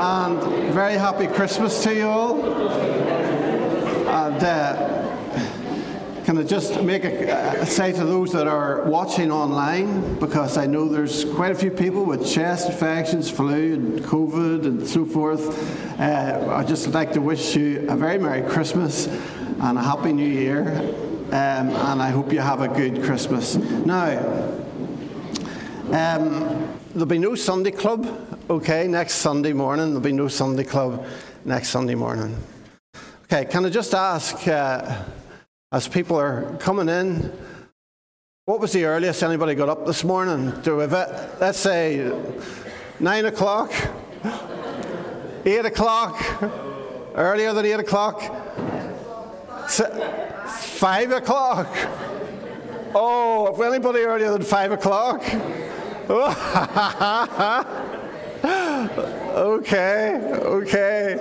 and very happy Christmas to you all. And uh, can I just make a say to those that are watching online, because I know there's quite a few people with chest infections, flu, and COVID, and so forth. Uh, I'd just like to wish you a very Merry Christmas and a Happy New Year, um, and I hope you have a good Christmas. Now, um, there'll be no Sunday club, okay, next Sunday morning. There'll be no Sunday club next Sunday morning. Okay, can I just ask, uh, as people are coming in, what was the earliest anybody got up this morning? Do we? Let's say nine o'clock, eight o'clock, earlier than eight o'clock, five o'clock. Oh, if anybody earlier than five o'clock. okay, okay.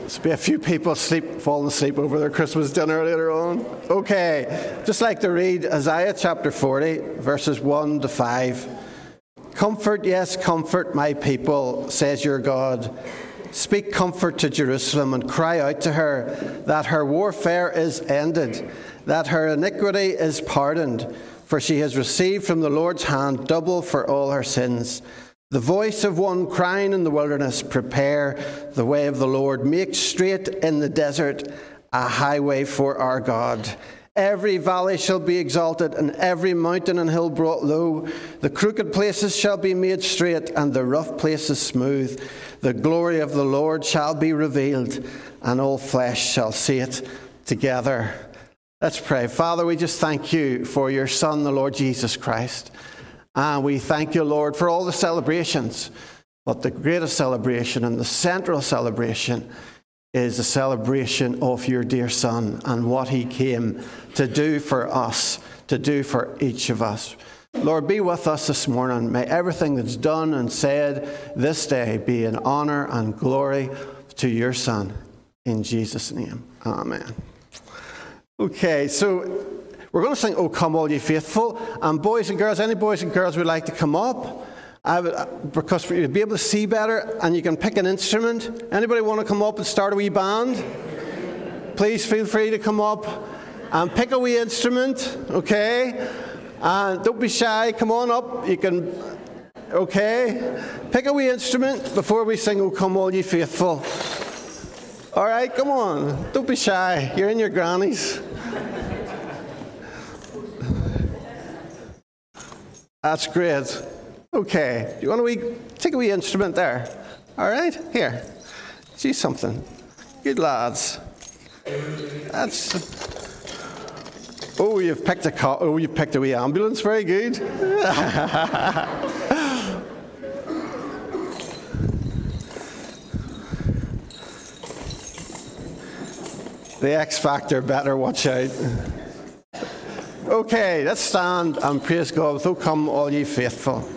There's be a few people sleep, falling asleep over their Christmas dinner later on. Okay, just like to read Isaiah chapter 40, verses 1 to 5. Comfort, yes, comfort my people, says your God. Speak comfort to Jerusalem and cry out to her that her warfare is ended, that her iniquity is pardoned for she has received from the Lord's hand double for all her sins. The voice of one crying in the wilderness, Prepare the way of the Lord, make straight in the desert a highway for our God. Every valley shall be exalted, and every mountain and hill brought low. The crooked places shall be made straight, and the rough places smooth. The glory of the Lord shall be revealed, and all flesh shall see it together. Let's pray. Father, we just thank you for your Son, the Lord Jesus Christ. And we thank you, Lord, for all the celebrations. But the greatest celebration and the central celebration is a celebration of your dear Son and what he came to do for us, to do for each of us. Lord, be with us this morning. May everything that's done and said this day be an honor and glory to your Son. In Jesus' name, amen. Okay, so we're going to sing "Oh Come All Ye Faithful," and boys and girls, any boys and girls would like to come up, would, because you'd be able to see better, and you can pick an instrument. Anybody want to come up and start a wee band? Please feel free to come up and pick a wee instrument, okay? And don't be shy. Come on up. You can, okay? Pick a wee instrument before we sing "Oh Come All Ye Faithful." All right, come on. Don't be shy. You're in your grannies. That's great. Okay, do you want to wee, take a wee instrument there? All right, here. See something. Good lads. That's. Oh, you've picked a car. Oh, you've picked a wee ambulance. Very good. the X Factor better watch out. Okay, let's stand and praise God. So come, all ye faithful.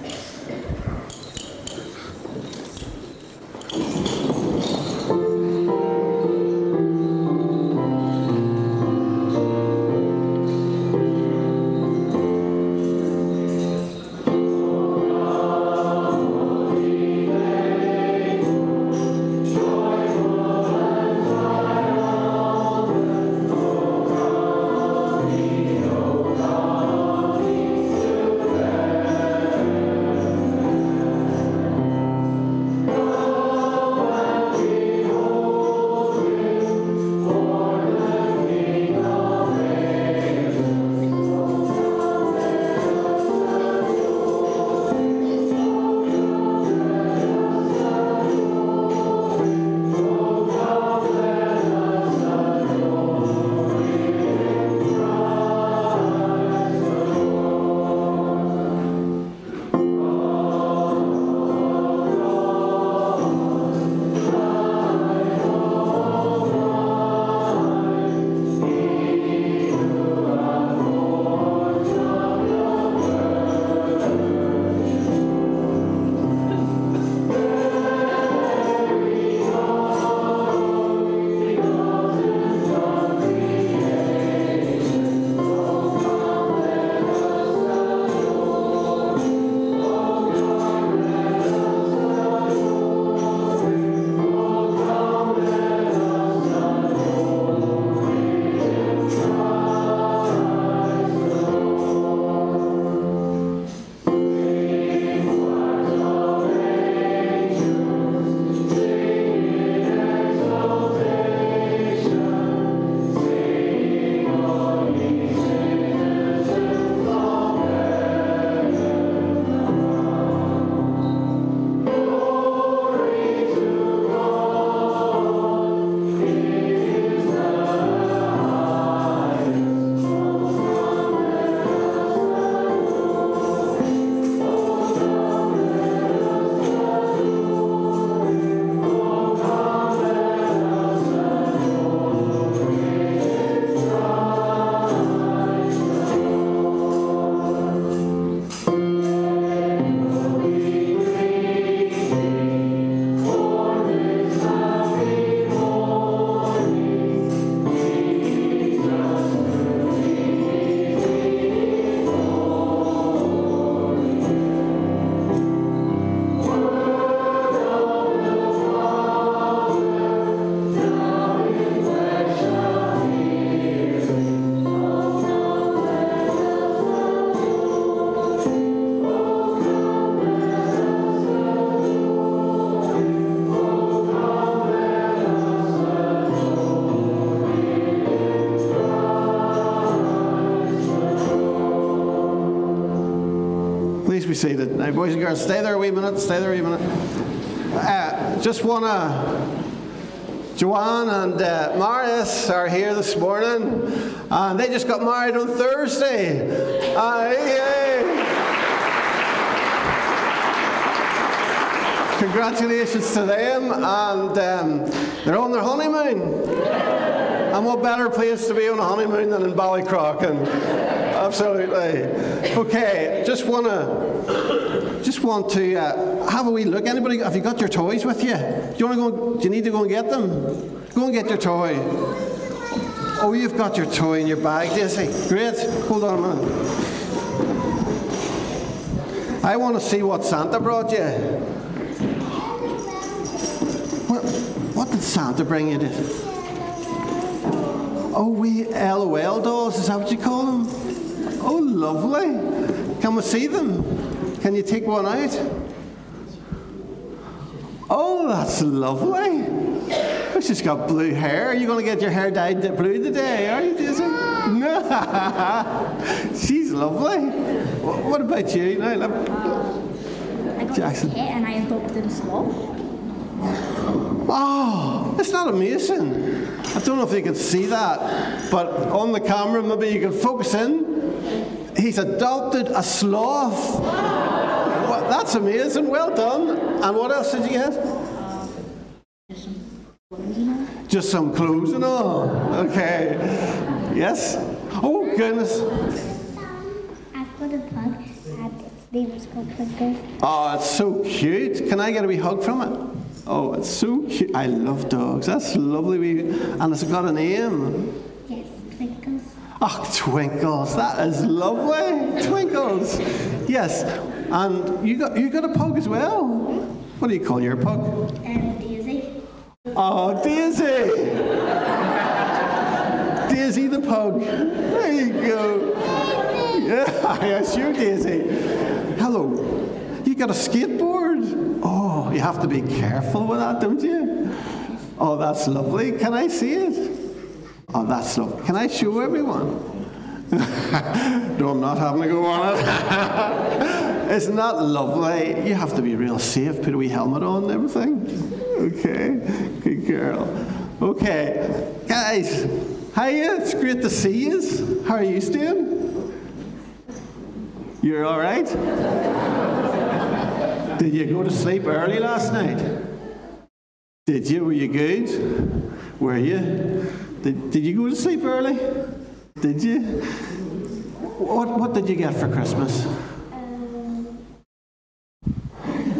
Seated. Now, boys and girls, stay there a wee minute, stay there a wee minute. Uh, just want to. Joanne and uh, Marius are here this morning, and they just got married on Thursday. Uh. Congratulations to them, and um, they're on their honeymoon. And what better place to be on a honeymoon than in Ballycrochan? Absolutely. Okay, just want to just want to uh, have a wee look. Anybody, have you got your toys with you? Do you want to go? Do you need to go and get them? Go and get your toy. Oh, you've got your toy in your bag, Daisy. Great. Hold on a minute. I want to see what Santa brought you. What, what did Santa bring you? Daisy? Oh, we LOL dolls, is that what you call them? Oh, lovely. Can we see them? Can you take one out? Oh, that's lovely. Oh, she's got blue hair. Are you going to get your hair dyed blue today? Are you, Daisy? No. she's lovely. What about you? No, uh, I got Jackson. a cat and I adopted a sloth. Oh, isn't that amazing? I don't know if you can see that, but on the camera, maybe you can focus in. He's adopted a sloth. Well, that's amazing. Well done. And what else did you get? Just some clothes and all. Okay. Yes? Oh, goodness. I've got a pug its name is called. Oh, it's so cute. Can I get a wee hug from it? Oh, it's so cute. I love dogs. That's lovely. And it's got a name. Oh, Twinkles. That is lovely. Twinkles. Yes. And you got you got a pug as well. What do you call your pug? Um, Daisy. Oh, Daisy. Daisy the pug. There you go. Yeah, yes, you Daisy. Hello. You got a skateboard? Oh, you have to be careful with that, don't you? Oh, that's lovely. Can I see it? Oh, that's lovely. Can I show everyone? no, I'm not having to go on it. Isn't that lovely? You have to be real safe, put a wee helmet on and everything. Okay, good girl. Okay, guys, hiya, it's great to see you. How are you doing? You're all right? Did you go to sleep early last night? Did you? Were you good? Were you? Did, did you go to sleep early? Did you? What, what did you get for Christmas?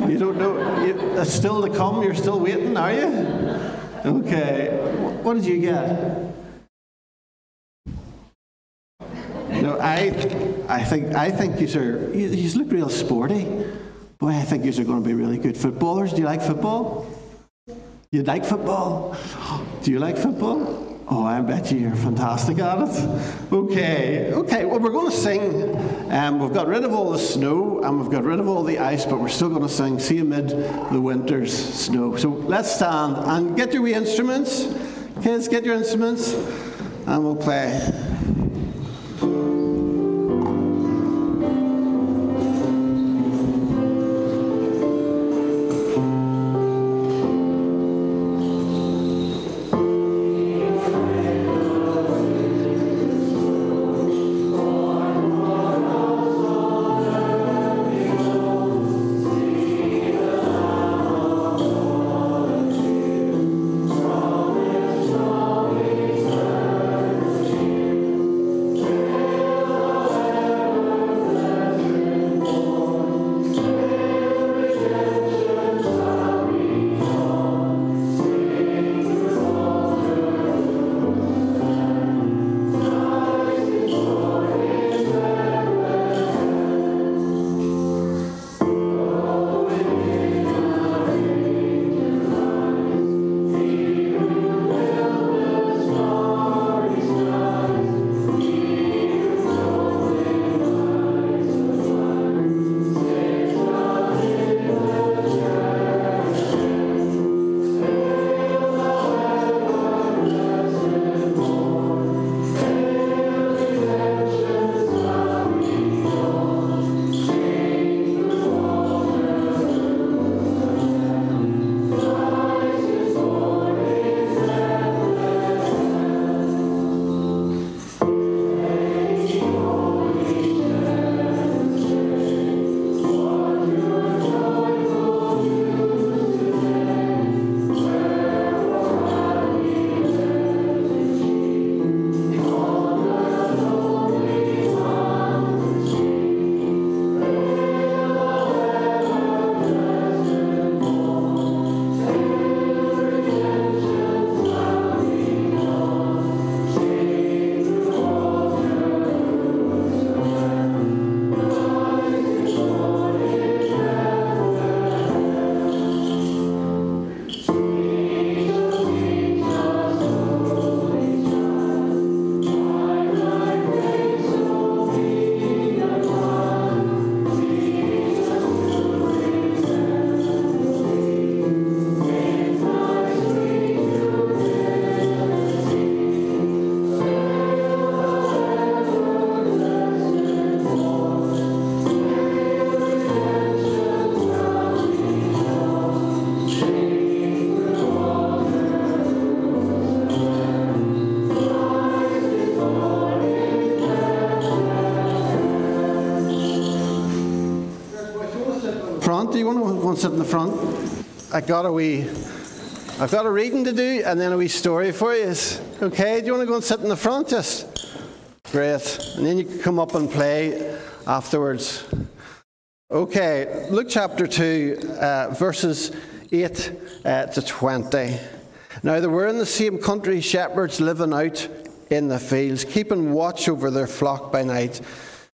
You don't know? You, it's still to come? You're still waiting, are you? Okay. What did you get? No, I, I think I think you sir, you, you look real sporty. Boy, I think you're going to be really good footballers. Do you like football? You like football? Do you like football? Oh, I bet you you're fantastic at it. Okay, okay, well, we're going to sing. Um, we've got rid of all the snow and we've got rid of all the ice, but we're still going to sing See Amid the Winter's Snow. So let's stand and get your wee instruments. Kids, get your instruments and we'll play. And sit in the front? I got a wee. I've got a reading to do and then a wee story for you. Okay, do you want to go and sit in the front? Just great. And then you can come up and play afterwards. Okay, Luke chapter 2, uh, verses 8 uh, to 20. Now, there were in the same country shepherds living out in the fields, keeping watch over their flock by night.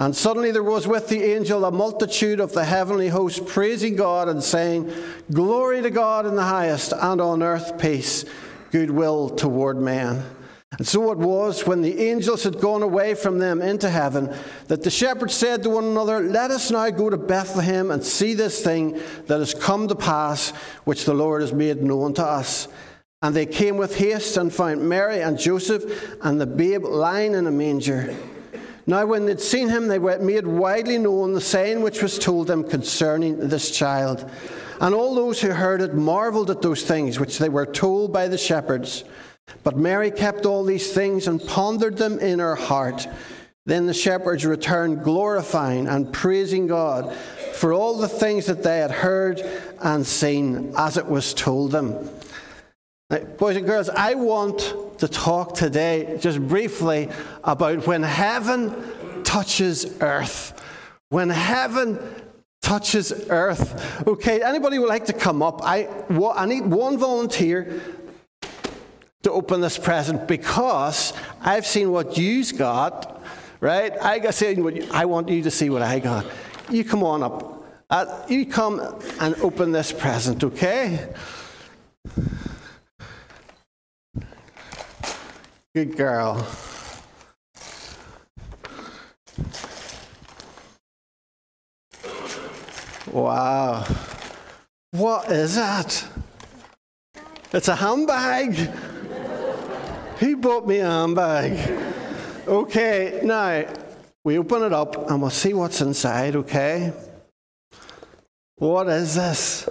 And suddenly there was with the angel a multitude of the heavenly host praising God and saying, Glory to God in the highest, and on earth peace, goodwill toward men. And so it was when the angels had gone away from them into heaven that the shepherds said to one another, Let us now go to Bethlehem and see this thing that has come to pass, which the Lord has made known to us. And they came with haste and found Mary and Joseph and the babe lying in a manger. Now, when they'd seen him, they made widely known the saying which was told them concerning this child. And all those who heard it marveled at those things which they were told by the shepherds. But Mary kept all these things and pondered them in her heart. Then the shepherds returned, glorifying and praising God for all the things that they had heard and seen as it was told them. Now, boys and girls, I want to talk today just briefly about when heaven touches earth. When heaven touches earth. Okay, anybody would like to come up? I, I need one volunteer to open this present because I've seen what you've got, right? I got seen what you, I want you to see what I got. You come on up. Uh, you come and open this present, okay? Good girl. Wow. What is that? It's a handbag. Who bought me a handbag? Okay, now we open it up and we'll see what's inside, okay? What is this?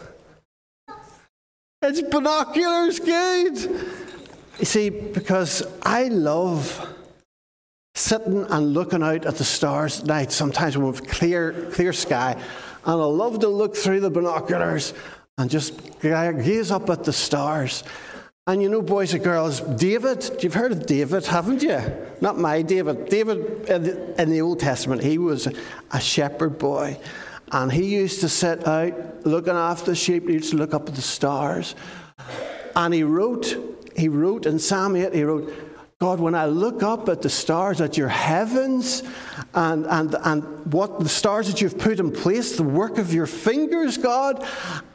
It's binoculars, good. You see, because I love sitting and looking out at the stars at night, sometimes when we've clear, clear sky, and I love to look through the binoculars and just gaze up at the stars. And you know, boys and girls, David, you've heard of David, haven't you? Not my David. David in the Old Testament, he was a shepherd boy. And he used to sit out looking after the sheep, he used to look up at the stars. And he wrote he wrote in Psalm 8, he wrote, God, when I look up at the stars, at your heavens, and, and, and what the stars that you've put in place, the work of your fingers, God,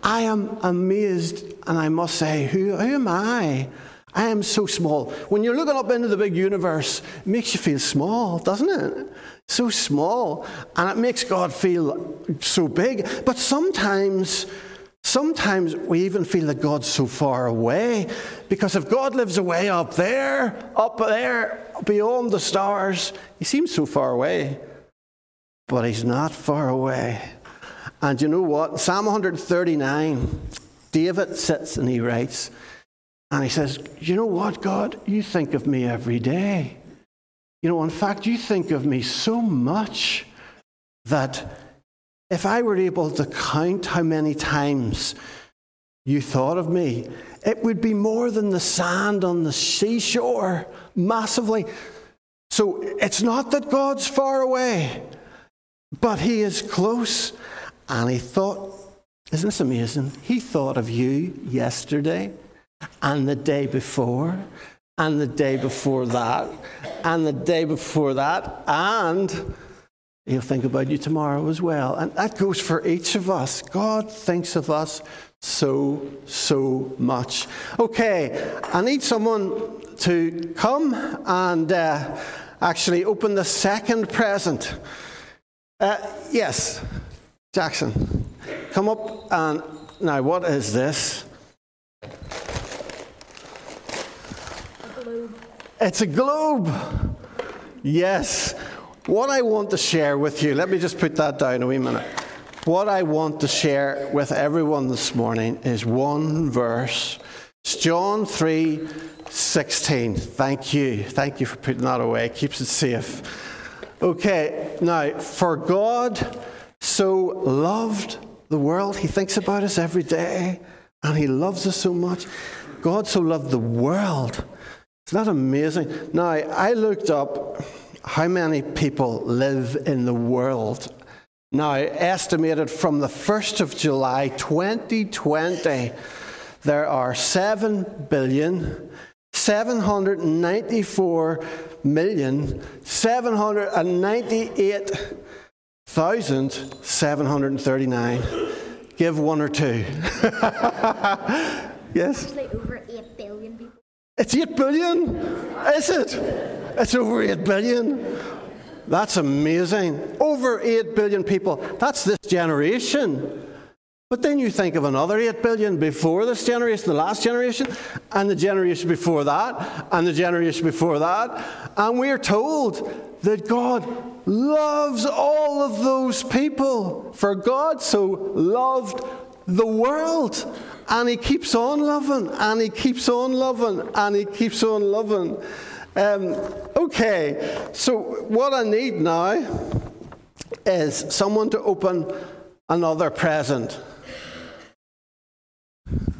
I am amazed. And I must say, who, who am I? I am so small. When you're looking up into the big universe, it makes you feel small, doesn't it? So small. And it makes God feel so big. But sometimes, Sometimes we even feel that God's so far away because if God lives away up there, up there, beyond the stars, he seems so far away. But he's not far away. And you know what? Psalm 139, David sits and he writes, and he says, You know what, God? You think of me every day. You know, in fact, you think of me so much that if I were able to count how many times you thought of me, it would be more than the sand on the seashore, massively. So it's not that God's far away, but He is close. And He thought, isn't this amazing? He thought of you yesterday and the day before and the day before that and the day before that and He'll think about you tomorrow as well. And that goes for each of us. God thinks of us so, so much. Okay, I need someone to come and uh, actually open the second present. Uh, yes, Jackson, come up and Now, what is this? It's a globe. Yes. What I want to share with you, let me just put that down a wee minute. What I want to share with everyone this morning is one verse. It's John 3 16. Thank you. Thank you for putting that away. It keeps it safe. Okay, now, for God so loved the world, He thinks about us every day, and He loves us so much. God so loved the world. Isn't that amazing? Now, I looked up how many people live in the world. Now, estimated from the 1st of July 2020, there are 7 billion. 794 million 738,739. Give one or two. yes? It's like over 8 billion people. It's 8 billion? Is it? It's over 8 billion. That's amazing. Over 8 billion people. That's this generation. But then you think of another 8 billion before this generation, the last generation, and the generation before that, and the generation before that. And we're told that God loves all of those people. For God so loved the world. And He keeps on loving, and He keeps on loving, and He keeps on loving. Um, okay, so what I need now is someone to open another present.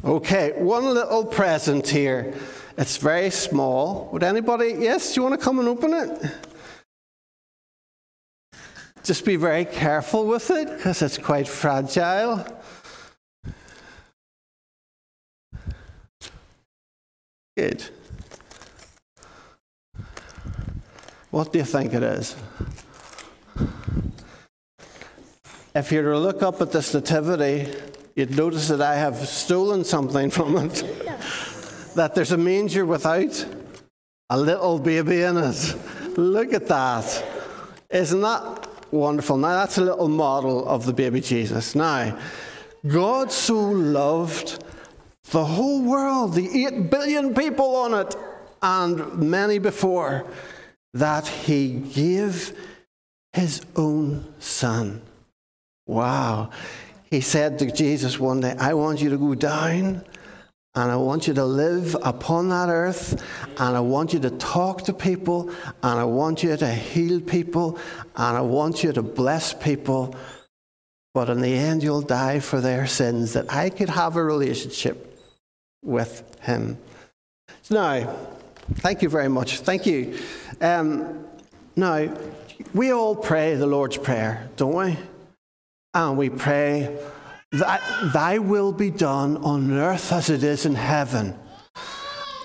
Okay, one little present here. It's very small. Would anybody, yes, do you want to come and open it? Just be very careful with it because it's quite fragile. Good. What do you think it is? If you were to look up at this nativity, you'd notice that I have stolen something from it. that there's a manger without a little baby in it. Look at that. Isn't that wonderful? Now, that's a little model of the baby Jesus. Now, God so loved the whole world, the 8 billion people on it, and many before, that he gave his own son. Wow. He said to Jesus one day, I want you to go down and I want you to live upon that earth, and I want you to talk to people, and I want you to heal people, and I want you to bless people. But in the end, you'll die for their sins, that I could have a relationship with Him. Now, thank you very much. Thank you. Um, now, we all pray the Lord's Prayer, don't we? And we pray, that Thy will be done on earth as it is in heaven.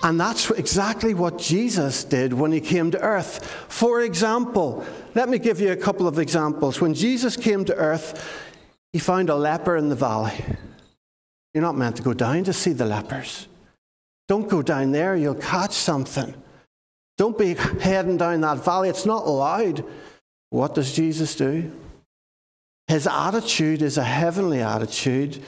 And that's exactly what Jesus did when he came to earth. For example, let me give you a couple of examples. When Jesus came to earth, he found a leper in the valley. You're not meant to go down to see the lepers. Don't go down there, you'll catch something. Don't be heading down that valley, it's not allowed. What does Jesus do? His attitude is a heavenly attitude.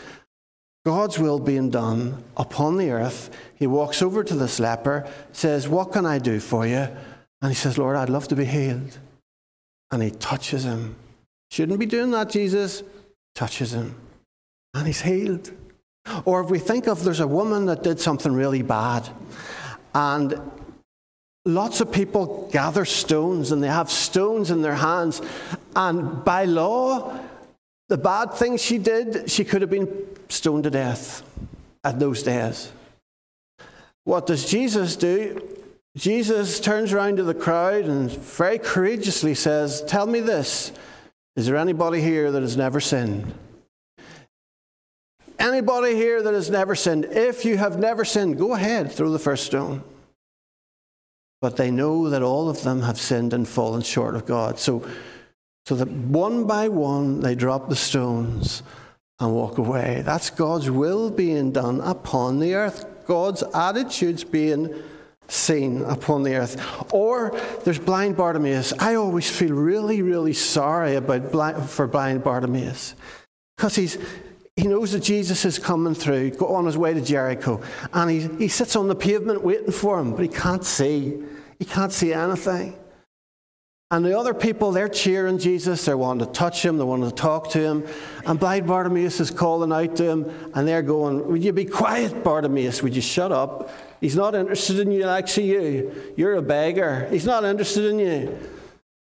God's will being done upon the earth. He walks over to this leper, says, What can I do for you? And he says, Lord, I'd love to be healed. And he touches him. Shouldn't be doing that, Jesus. Touches him. And he's healed. Or if we think of there's a woman that did something really bad, and lots of people gather stones and they have stones in their hands, and by law, the bad thing she did, she could have been stoned to death at those days. What does Jesus do? Jesus turns around to the crowd and very courageously says, Tell me this. Is there anybody here that has never sinned? Anybody here that has never sinned? If you have never sinned, go ahead, throw the first stone. But they know that all of them have sinned and fallen short of God. So so that one by one they drop the stones and walk away. That's God's will being done upon the earth, God's attitudes being seen upon the earth. Or there's blind Bartimaeus. I always feel really, really sorry about for blind Bartimaeus because he's he knows that Jesus is coming through, go on his way to Jericho, and he, he sits on the pavement waiting for him, but he can't see. He can't see anything. And the other people, they're cheering Jesus. They're wanting to touch him. They want to talk to him. And blind Bartimaeus is calling out to him. And they're going, Would you be quiet, Bartimaeus? Would you shut up? He's not interested in you like you. You're a beggar. He's not interested in you.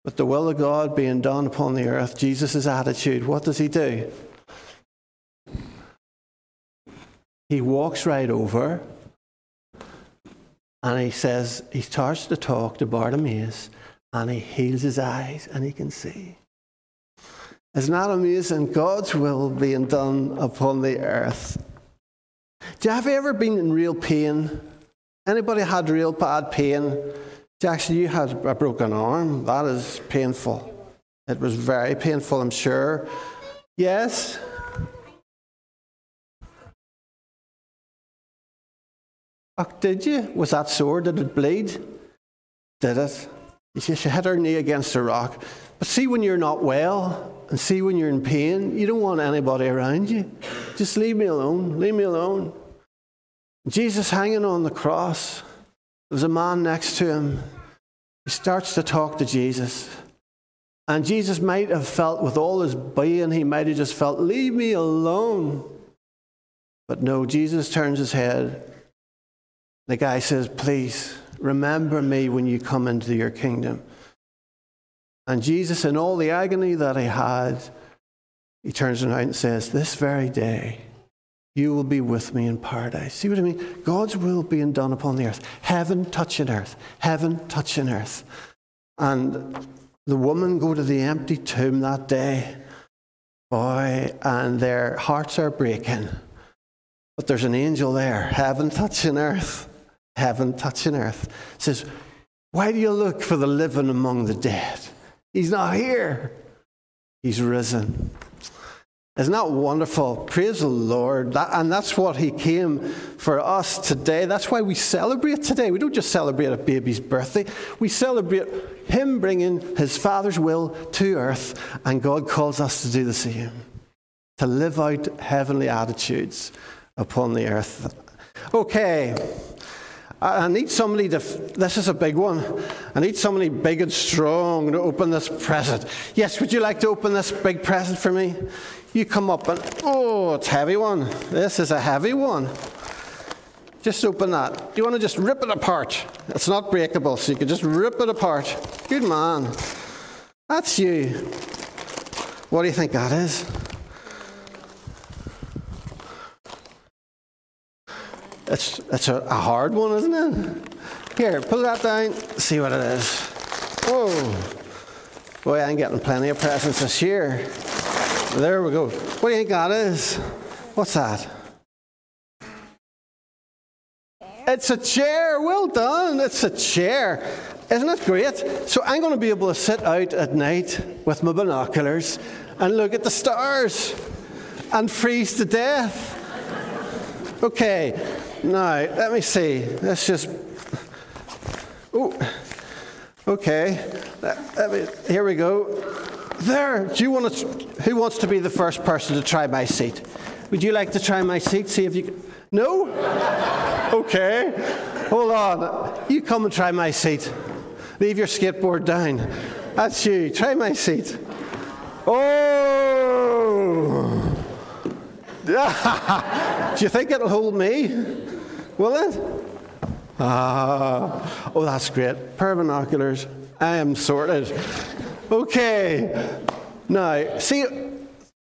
But the will of God being done upon the earth, Jesus' attitude, what does he do? He walks right over and he says, he starts to talk to Bartimaeus and he heals his eyes and he can see. Isn't that amazing? God's will being done upon the earth. Do you have you ever been in real pain? Anybody had real bad pain? Jackson, you had a broken arm. That is painful. It was very painful, I'm sure. Yes? Did you? Was that sore? Did it bleed? Did it? She hit her knee against a rock. But see when you're not well and see when you're in pain, you don't want anybody around you. Just leave me alone. Leave me alone. Jesus hanging on the cross. There's a man next to him. He starts to talk to Jesus. And Jesus might have felt, with all his being, he might have just felt, Leave me alone. But no, Jesus turns his head. The guy says, Please remember me when you come into your kingdom. And Jesus, in all the agony that he had, he turns around and says, This very day, you will be with me in paradise. See what I mean? God's will being done upon the earth. Heaven touching earth. Heaven touching earth. And the woman go to the empty tomb that day, boy, and their hearts are breaking. But there's an angel there, heaven touching earth. Heaven touching earth. It says, Why do you look for the living among the dead? He's not here. He's risen. Isn't that wonderful? Praise the Lord. That, and that's what He came for us today. That's why we celebrate today. We don't just celebrate a baby's birthday, we celebrate Him bringing His Father's will to earth, and God calls us to do the same to live out heavenly attitudes upon the earth. Okay. I need somebody to, this is a big one. I need somebody big and strong to open this present. Yes, would you like to open this big present for me? You come up and, oh, it's a heavy one. This is a heavy one. Just open that. Do You want to just rip it apart. It's not breakable, so you can just rip it apart. Good man. That's you. What do you think that is? It's, it's a, a hard one, isn't it? Here, pull that down, see what it is. Whoa. Boy, I'm getting plenty of presents this year. There we go. What do you think that is? What's that? It's a chair. Well done. It's a chair. Isn't it great? So I'm going to be able to sit out at night with my binoculars and look at the stars and freeze to death. Okay, now, let me see. Let's just. Oh, okay. Let me, here we go. There. Do you want to? Who wants to be the first person to try my seat? Would you like to try my seat? See if you. No. Okay. Hold on. You come and try my seat. Leave your skateboard down. That's you. Try my seat. Oh. Do you think it'll hold me? Will it? Ah, oh, that's great. Pair of binoculars. I am sorted. Okay. Now, see,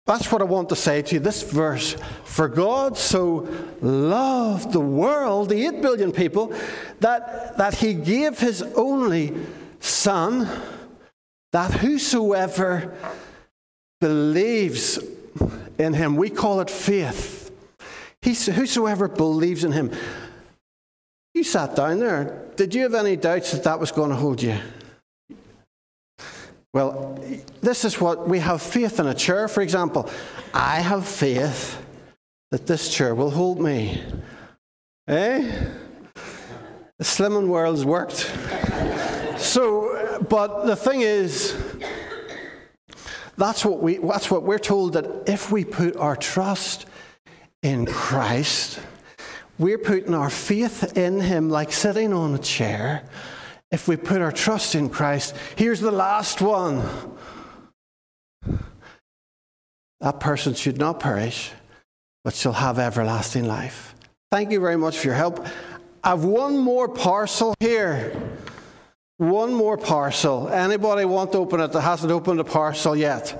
that's what I want to say to you. This verse For God so loved the world, the 8 billion people, that, that he gave his only Son, that whosoever believes in him. We call it faith. He's, whosoever believes in him. You sat down there. Did you have any doubts that that was going to hold you? Well, this is what we have faith in a chair, for example. I have faith that this chair will hold me. Eh? The slimming world's worked. So, but the thing is, that's what, we, that's what we're told that if we put our trust in Christ, we're putting our faith in Him like sitting on a chair. If we put our trust in Christ, here's the last one. That person should not perish, but shall have everlasting life. Thank you very much for your help. I've one more parcel here. One more parcel. Anybody want to open it that hasn't opened a parcel yet?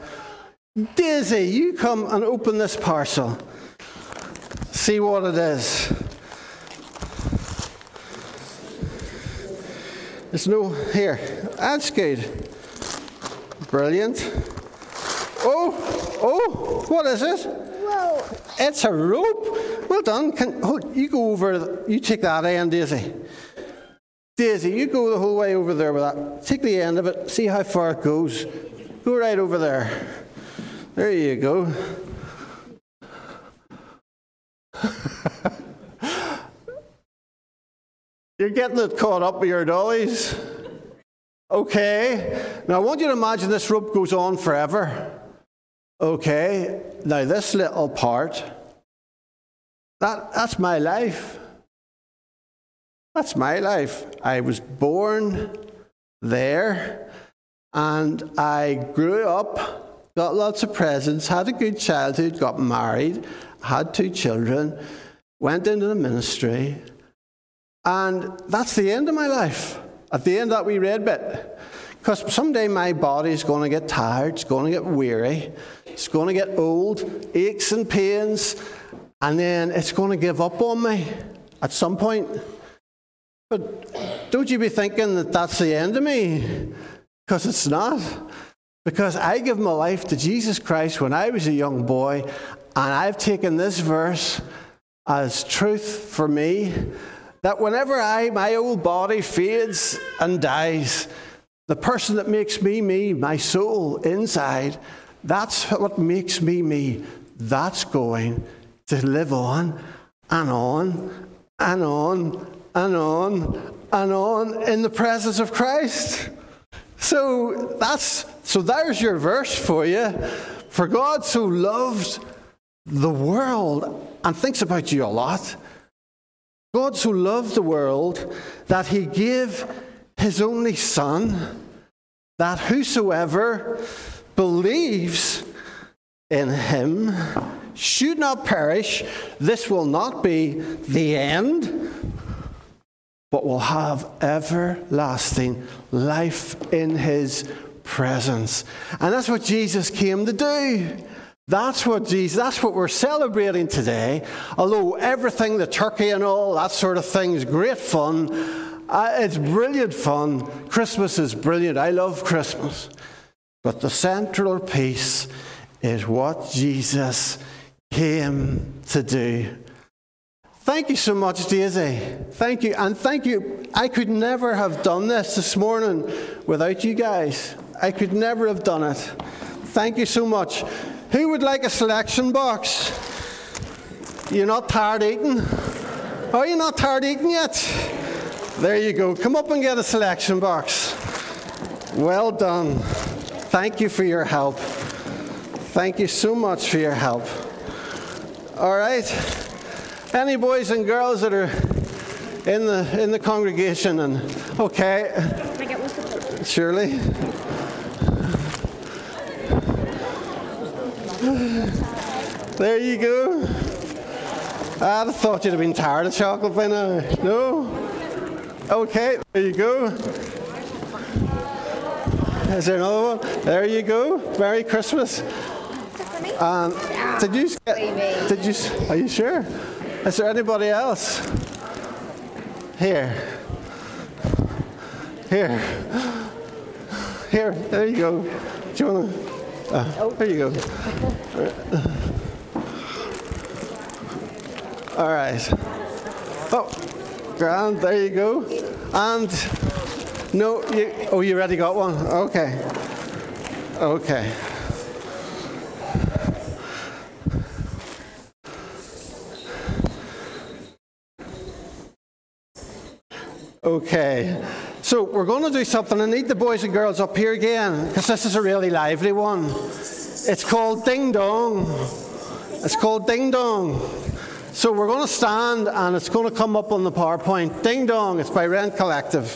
Daisy, you come and open this parcel. See what it is. There's no here. That's good. Brilliant. Oh, oh, what is it? Whoa. It's a rope. Well done. Can, hold, you go over. You take that end, Daisy. Daisy, you go the whole way over there with that. Take the end of it. See how far it goes. Go right over there. There you go. You're getting it caught up with your dollies. Okay. Now I want you to imagine this rope goes on forever. Okay. Now this little part, that, that's my life. That's my life. I was born there and I grew up, got lots of presents, had a good childhood, got married, had two children, went into the ministry, and that's the end of my life. At the end of that wee red bit. Because someday my body's going to get tired, it's going to get weary, it's going to get old, aches and pains, and then it's going to give up on me at some point. But don't you be thinking that that's the end of me, because it's not. Because I gave my life to Jesus Christ when I was a young boy, and I've taken this verse as truth for me that whenever I, my old body fades and dies, the person that makes me me, my soul inside, that's what makes me me. That's going to live on and on and on and on and on in the presence of Christ. So that's so there's your verse for you. For God so loved the world and thinks about you a lot God so loved the world that he gave his only Son, that whosoever believes in him should not perish. This will not be the end, but will have everlasting life in his presence. And that's what Jesus came to do. That's what Jesus, that's what we're celebrating today. Although everything, the turkey and all, that sort of thing is great fun. Uh, it's brilliant fun. Christmas is brilliant. I love Christmas. But the central piece is what Jesus came to do. Thank you so much, Daisy. Thank you. And thank you. I could never have done this this morning without you guys. I could never have done it. Thank you so much. Who would like a selection box? You're not tired eating? Are you not tired eating yet? There you go. Come up and get a selection box. Well done. Thank you for your help. Thank you so much for your help. All right. Any boys and girls that are in the in the congregation and okay. Surely. There you go. I'd have thought you'd have been tired of chocolate by now. No? Okay, there you go. Is there another one? There you go. Merry Christmas. Um, did you get, did you are you sure? Is there anybody else? Here. Here. Here, there you go. Do you want to uh, there you go. All right. Oh, grand. There you go. And no, you, oh, you already got one. Okay. Okay. Okay. So we're going to do something. I need the boys and girls up here again because this is a really lively one. It's called Ding Dong. It's called Ding Dong. So we're going to stand and it's going to come up on the PowerPoint. Ding Dong, it's by Rend Collective.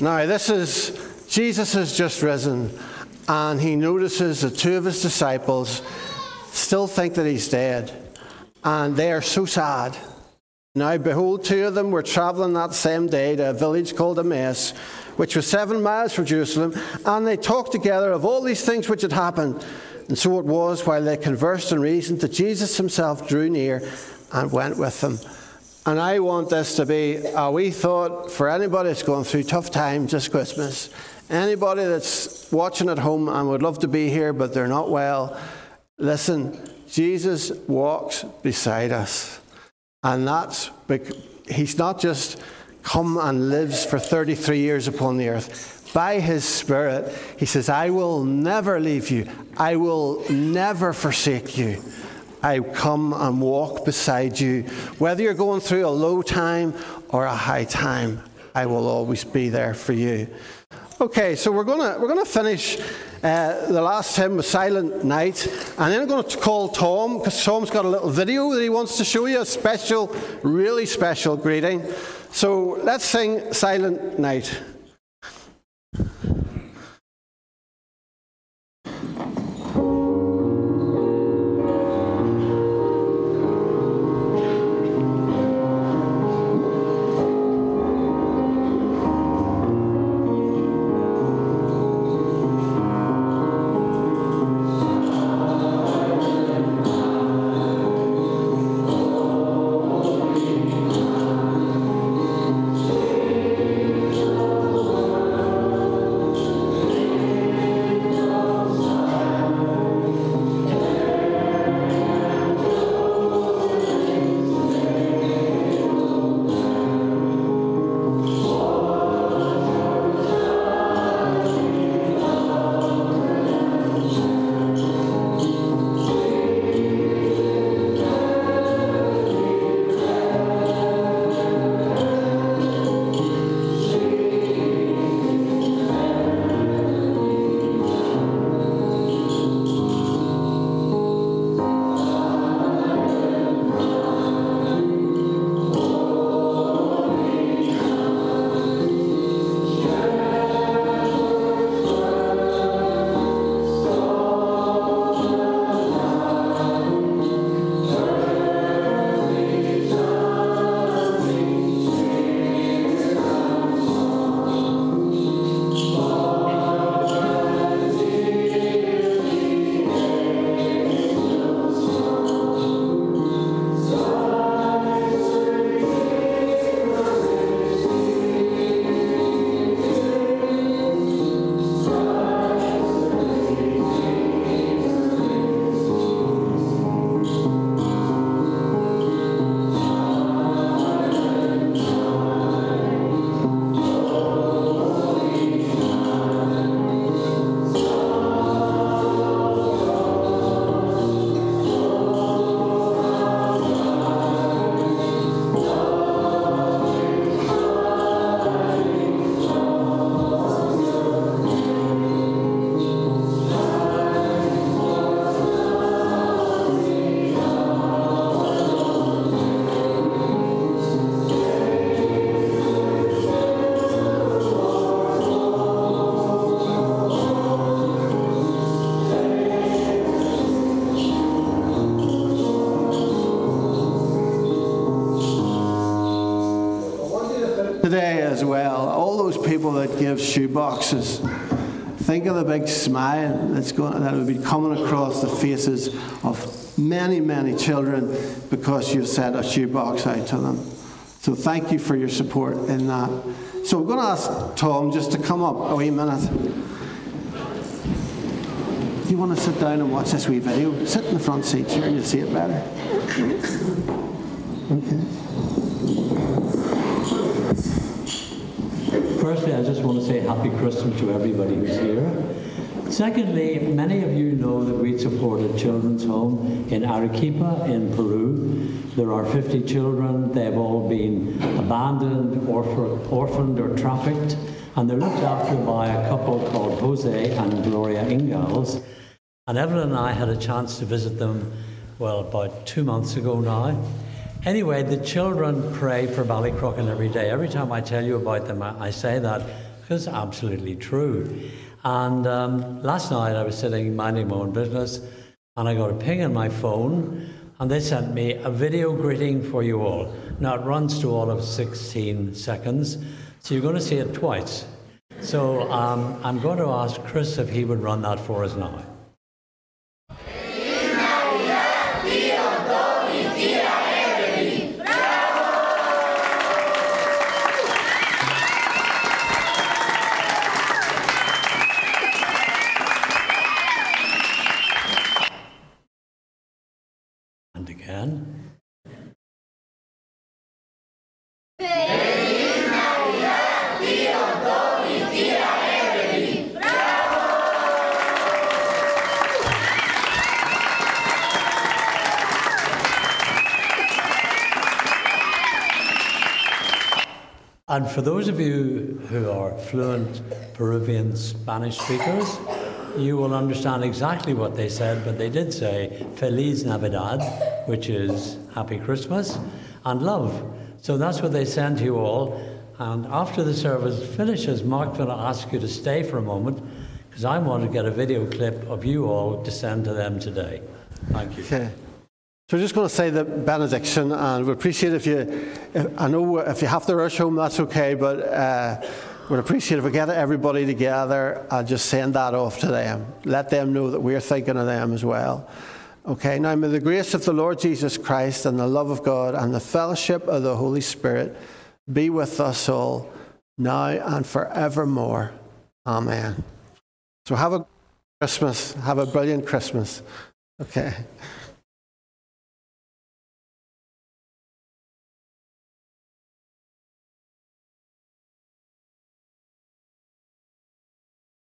Now, this is Jesus has just risen, and he notices that two of his disciples still think that he's dead, and they are so sad. Now, behold, two of them were traveling that same day to a village called Emmaus, which was seven miles from Jerusalem, and they talked together of all these things which had happened. And so it was, while they conversed and reasoned, that Jesus himself drew near and went with them. And I want this to be a wee thought for anybody that's going through tough times this Christmas. Anybody that's watching at home and would love to be here but they're not well, listen, Jesus walks beside us. And that's, he's not just come and lives for 33 years upon the earth. By his Spirit, he says, I will never leave you, I will never forsake you. I come and walk beside you. Whether you're going through a low time or a high time, I will always be there for you. Okay, so we're gonna we're gonna finish uh, the last hymn with Silent Night, and then I'm going to call Tom because Tom's got a little video that he wants to show you, a special, really special greeting. So let's sing Silent Night. People that give shoe boxes. Think of the big smile that's going, that will be coming across the faces of many, many children because you've sent a shoebox out to them. So thank you for your support in that. So we're going to ask Tom just to come up a wee minute. You want to sit down and watch this wee video? Sit in the front seat here and you'll see it better. Okay. Firstly, I just want to say Happy Christmas to everybody who's here. Secondly, many of you know that we support a Children's Home in Arequipa in Peru. There are 50 children. They've all been abandoned, orph- orphaned, or trafficked, and they're looked after by a couple called Jose and Gloria Ingalls. And Evelyn and I had a chance to visit them, well, about two months ago now. Anyway, the children pray for Ballycrochan every day. Every time I tell you about them, I, I say that because it's absolutely true. And um, last night I was sitting minding my own business and I got a ping on my phone and they sent me a video greeting for you all. Now it runs to all of 16 seconds, so you're going to see it twice. So um, I'm going to ask Chris if he would run that for us now. And for those of you who are fluent Peruvian Spanish speakers, you will understand exactly what they said, but they did say Feliz Navidad, which is Happy Christmas, and love. So that's what they sent you all. And after the service finishes, Mark's going to ask you to stay for a moment because I want to get a video clip of you all to send to them today. Thank you. Okay. So we're just going to say the benediction, and we appreciate if you. If, I know if you have to rush home, that's okay, but uh, we'd appreciate if we get everybody together and just send that off to them. Let them know that we're thinking of them as well. Okay. Now, may the grace of the Lord Jesus Christ and the love of God and the fellowship of the Holy Spirit be with us all now and forevermore. Amen. So have a Christmas. Have a brilliant Christmas. Okay.